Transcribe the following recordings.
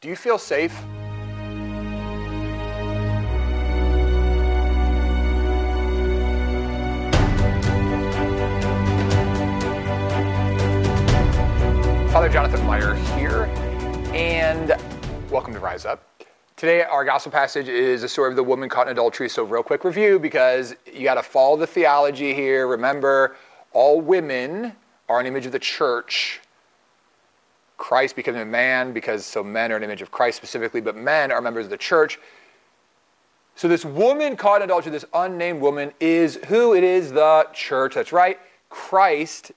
Do you feel safe? Father Jonathan Meyer here, and welcome to Rise Up. Today, our gospel passage is the story of the woman caught in adultery. So, real quick review because you got to follow the theology here. Remember, all women are an image of the church. Christ becoming a man because so men are an image of Christ specifically, but men are members of the church. So, this woman caught in adultery, this unnamed woman, is who? It is the church. That's right. Christ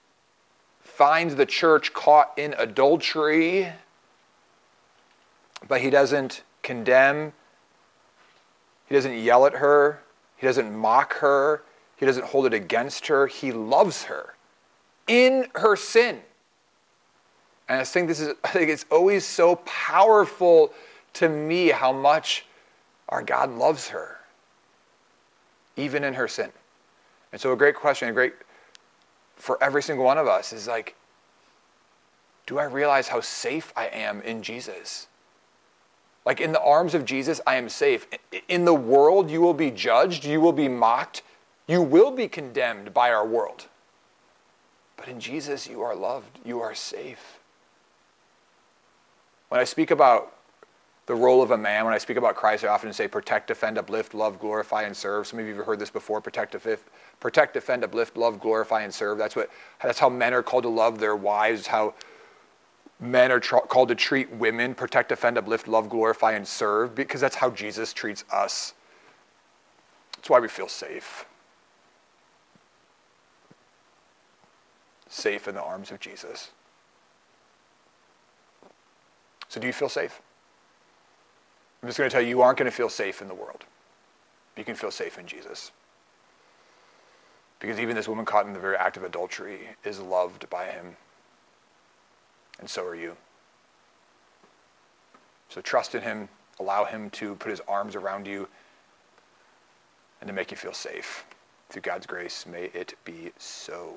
finds the church caught in adultery, but he doesn't condemn, he doesn't yell at her, he doesn't mock her, he doesn't hold it against her. He loves her in her sin. And I think this is, I think it's always so powerful to me how much our God loves her, even in her sin. And so, a great question, a great for every single one of us is like, do I realize how safe I am in Jesus? Like in the arms of Jesus, I am safe. In the world, you will be judged, you will be mocked, you will be condemned by our world. But in Jesus, you are loved, you are safe. When I speak about the role of a man, when I speak about Christ, I often say protect, defend, uplift, love, glorify, and serve. Some of you have heard this before protect, protect, defend, uplift, love, glorify, and serve. That's, what, that's how men are called to love their wives, how men are called to treat women protect, defend, uplift, love, glorify, and serve because that's how Jesus treats us. That's why we feel safe. Safe in the arms of Jesus. So, do you feel safe? I'm just going to tell you, you aren't going to feel safe in the world. You can feel safe in Jesus. Because even this woman caught in the very act of adultery is loved by him and so are you. So trust in Him, allow Him to put His arms around you and to make you feel safe. Through God's grace, may it be so.